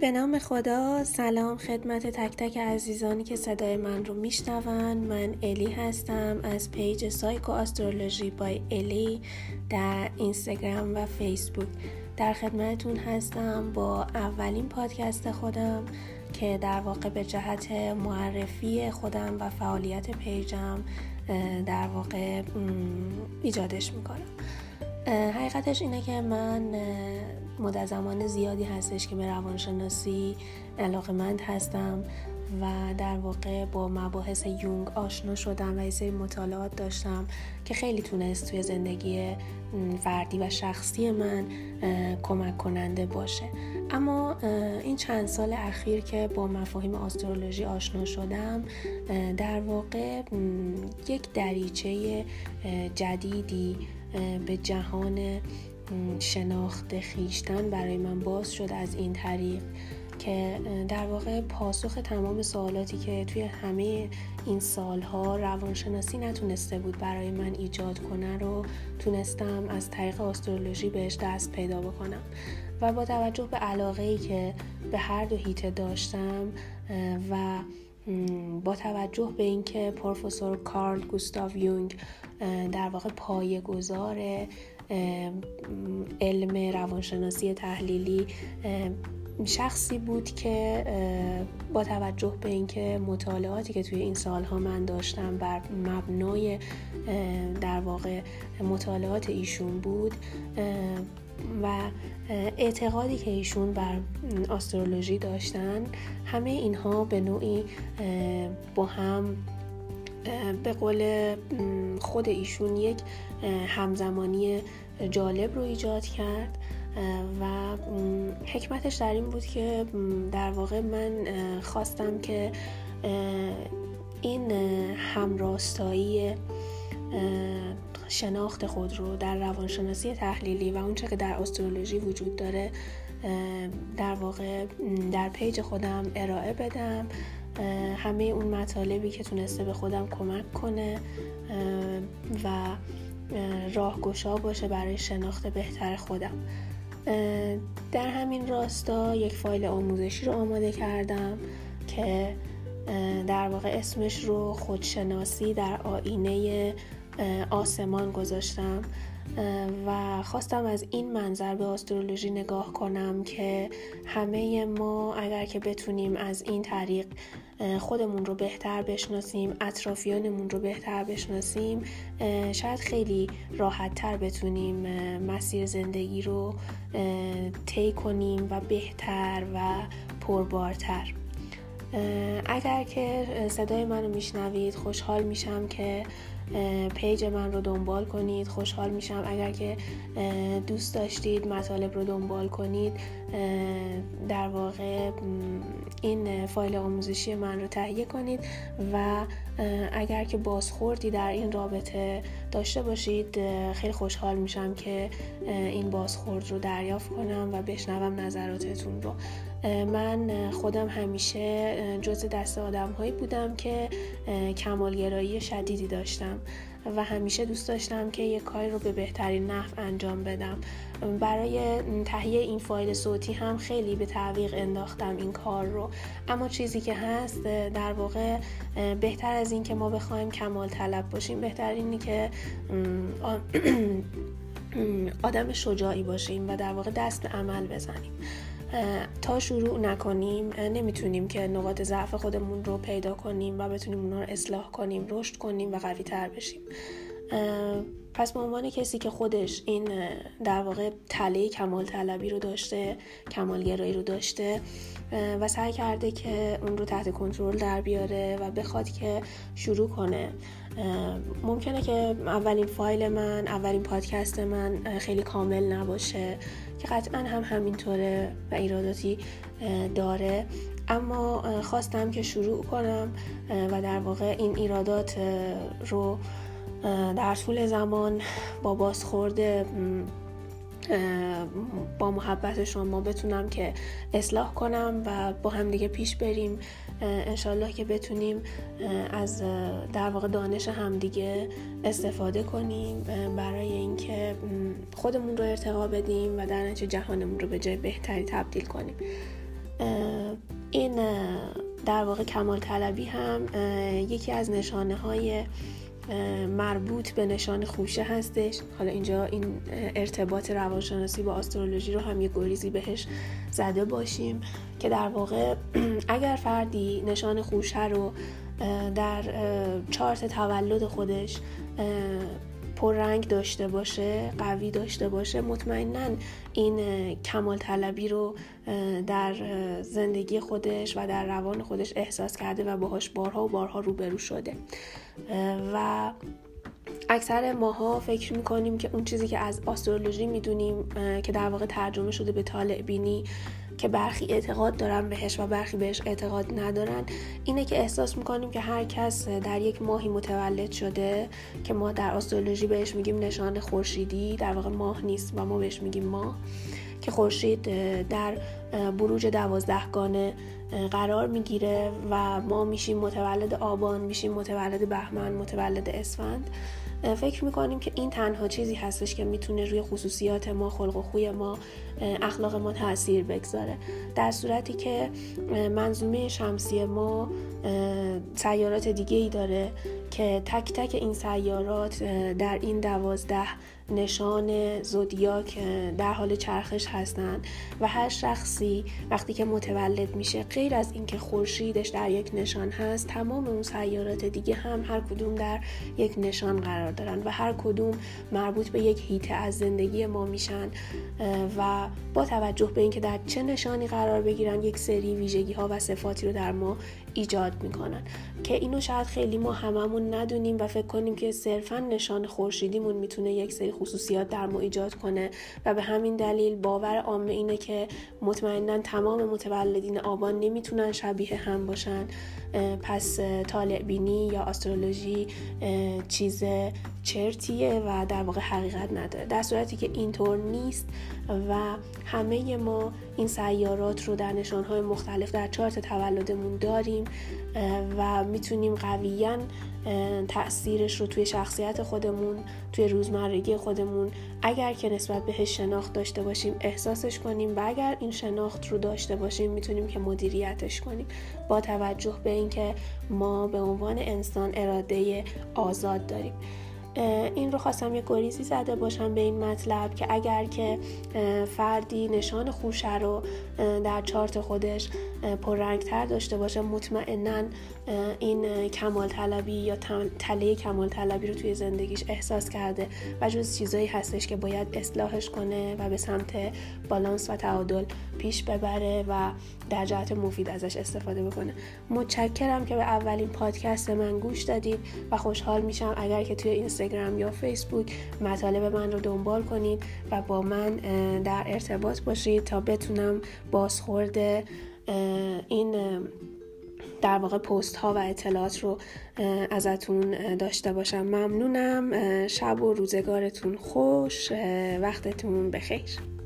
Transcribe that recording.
به نام خدا سلام خدمت تک تک عزیزانی که صدای من رو میشنون. من الی هستم از پیج Psycho Astrology by Elly در اینستاگرام و فیسبوک. در خدمتتون هستم با اولین پادکست خودم که در واقع به جهت معرفی خودم و فعالیت پیجم در واقع ایجادش می‌کنم. حقیقتش اینه که من مدت زمان زیادی هستش که به روانشناسی علاقه مند هستم و در واقع با مباحث یونگ آشنا شدم و یه مطالعات داشتم که خیلی تونست توی زندگی فردی و شخصی من کمک کننده باشه. اما این چند سال اخیر که با مفاهیم آسترولوژی آشنا شدم در واقع یک دریچه جدیدی به جهان شناخت خیشتن برای من باز شد از این طریق که در واقع پاسخ تمام سوالاتی که توی همه این سالها روانشناسی نتونسته بود برای من ایجاد کنه رو تونستم از طریق آسترولوژی بهش دست پیدا بکنم. و با توجه به علاقه ای که به هر دو هیته داشتم و با توجه به اینکه پروفسور کارل گوستاو یونگ در واقع پایه گذار علم روانشناسی تحلیلی شخصی بود که با توجه به اینکه مطالعاتی که توی این سالها من داشتم بر مبنای در واقع مطالعات ایشون بود و اعتقادی که ایشون بر آسترولوژی داشتن همه اینها به نوعی با هم به قول خود ایشون یک همزمانی جالب رو ایجاد کرد. و حکمتش در این بود که در واقع من خواستم که این همراستایی شناخت خود رو در روانشناسی تحلیلی و اونچه که در استرولوژی وجود داره در واقع در پیج خودم ارائه بدم همه اون مطالبی که تونسته به خودم کمک کنه و راهگشا باشه برای شناخت بهتر خودم. در همین راستا یک فایل آموزشی رو آماده کردم که در واقع اسمش رو خودشناسی در آینه آسمان گذاشتم و خواستم از این منظر به آسترولوژی نگاه کنم که همه ما اگر که بتونیم از این طریق خودمون رو بهتر بشناسیم اطرافیانمون رو بهتر بشناسیم شاید خیلی راحت تر بتونیم مسیر زندگی رو طی کنیم و بهتر و پربارتر. اگر که صدای منو میشنوید خوشحال میشم که پیج من رو دنبال کنید خوشحال میشم. اگر که دوست داشتید مطالب رو دنبال کنید در واقع این فایل آموزشی من رو تهیه کنید و اگر که بازخوردی در این رابطه داشته باشید خیلی خوشحال میشم که این بازخورد رو دریافت کنم و بشنوم نظراتتون رو. من خودم همیشه جز دست آدم هایی بودم که کمالگرایی شدیدی داشتم و همیشه دوست داشتم که یک کاری رو به بهترین نحو انجام بدم. برای تهیه این فایل صوتی هم خیلی به تعویق انداختم این کار رو. اما چیزی که هست در واقع بهتر از این که ما بخوایم کمال طلب باشیم بهتر اینی که آدم شجاعی باشیم و در واقع دست به عمل بزنیم. تا شروع نکنیم نمی‌تونیم که نقاط ضعف خودمون رو پیدا کنیم و بتونیم اونا رو اصلاح کنیم رشد کنیم و قوی تر بشیم. پس به عنوان کسی که خودش این در واقع تله کمال طلبی رو داشته کمالگرایی رو داشته و سعی کرده که اون رو تحت کنترل در بیاره و بخواد که شروع کنه. ممکنه که اولین فایل من اولین پادکست من خیلی کامل نباشه. که قطعا هم همینطوره و ایراداتی داره. اما خواستم که شروع کنم و در واقع این ایرادات رو در طول زمان با بازخورد با محبت شما بتونم که اصلاح کنم و با هم دیگه پیش بریم. انشالله که بتونیم از در واقع دانش همدیگه استفاده کنیم برای اینکه خودمون رو ارتقا بدیم و در نتیجه جهانمون رو به جای بهتری تبدیل کنیم. این در واقع کمال طلبی هم یکی از نشانه های مربوط به نشان خوشه هستش. حالا اینجا این ارتباط روانشناسی با آسترولوژی رو هم یه گریزی بهش زده باشیم که در واقع اگر فردی نشان خوشه رو در چارت تولد خودش پررنگ داشته باشه قوی داشته باشه مطمئنا این کمال طلبی رو در زندگی خودش و در روان خودش احساس کرده و باهاش بارها و بارها روبرو شده. و اکثر ماها فکر می‌کنیم که اون چیزی که از آسترولوژی می‌دونیم که در واقع ترجمه شده به طالع بینی که برخی اعتقاد دارن بهش و برخی بهش اعتقاد ندارن اینه که احساس می‌کنیم که هر کس در یک ماهی متولد شده که ما در آسترولوژی بهش میگیم نشان خورشیدی در واقع ماه نیست و ما بهش میگیم ماه که خورشید در بروج دوازدهگانه قرار می‌گیره و ما میشیم متولد آبان میشیم متولد بهمن متولد اسفند. فکر می‌کنیم که این تنها چیزی هستش که می‌تونه روی خصوصیات ما خلق و خوی ما اخلاق ما تاثیر بگذاره. در صورتی که منظومه شمسی ما سیارات دیگه ای داره که تک تک این سیارات در این دوازده نشان زودیاک در حال چرخش هستند و هر شخصی وقتی که متولد میشه غیر از اینکه خورشیدش در یک نشان هست تمام اون سیارات دیگه هم هر کدوم در یک نشان قرار دارن و هر کدوم مربوط به یک هیته از زندگی ما میشن و با توجه به اینکه در چه نشانی قرار بگیرن یک سری ویژگی ها و صفاتی رو در ما ایجاد می‌کنن. که اینو شاید خیلی ما هممون ندونیم و فکر کنیم که صرفا نشان خورشیدیمون می‌تونه یک سری خصوصیات در ما ایجاد کنه و به همین دلیل باور عامه اینه که مطمئنا تمام متولدین آبان نمی‌تونن شبیه هم باشن. پس طالع بینی یا آسترولوژی چیز چرتیه و در واقع حقیقت نداره. در صورتی که اینطور نیست و همه ما این سیارات رو در نشانهای مختلف در چارت تولدمون داریم و می‌تونیم قویا تاثیرش رو توی شخصیت خودمون توی روزمرگی خودمون اگر که نسبت بهش شناخت داشته باشیم احساسش کنیم و اگر این شناخت رو داشته باشیم می‌تونیم که مدیریتش کنیم. با توجه به اینکه ما به عنوان انسان اراده آزاد داریم. این رو خواستم یه گریزی زده باشم به این مطلب که اگر که فردی نشان خوشه رو در چارت خودش پررنگتر داشته باشه مطمئنا این کمال طلبی یا تله کمال طلبی رو توی زندگیش احساس کرده و جز چیزایی هستش که باید اصلاحش کنه و به سمت بالانس و تعادل پیش ببره و در جهت مفید ازش استفاده بکنه. متشکرم که به اولین پادکست من گوش دادید و خوشحال میشم اگر که توی اینستاگرام یا فیسبوک مطالب من رو دنبال کنید و با من در ارتباط باشید تا بتونم بازخورد این در واقع پست ها و اطلاعات رو ازتون داشته باشم. ممنونم. شب و روزگارتون خوش. وقتتون بخیر.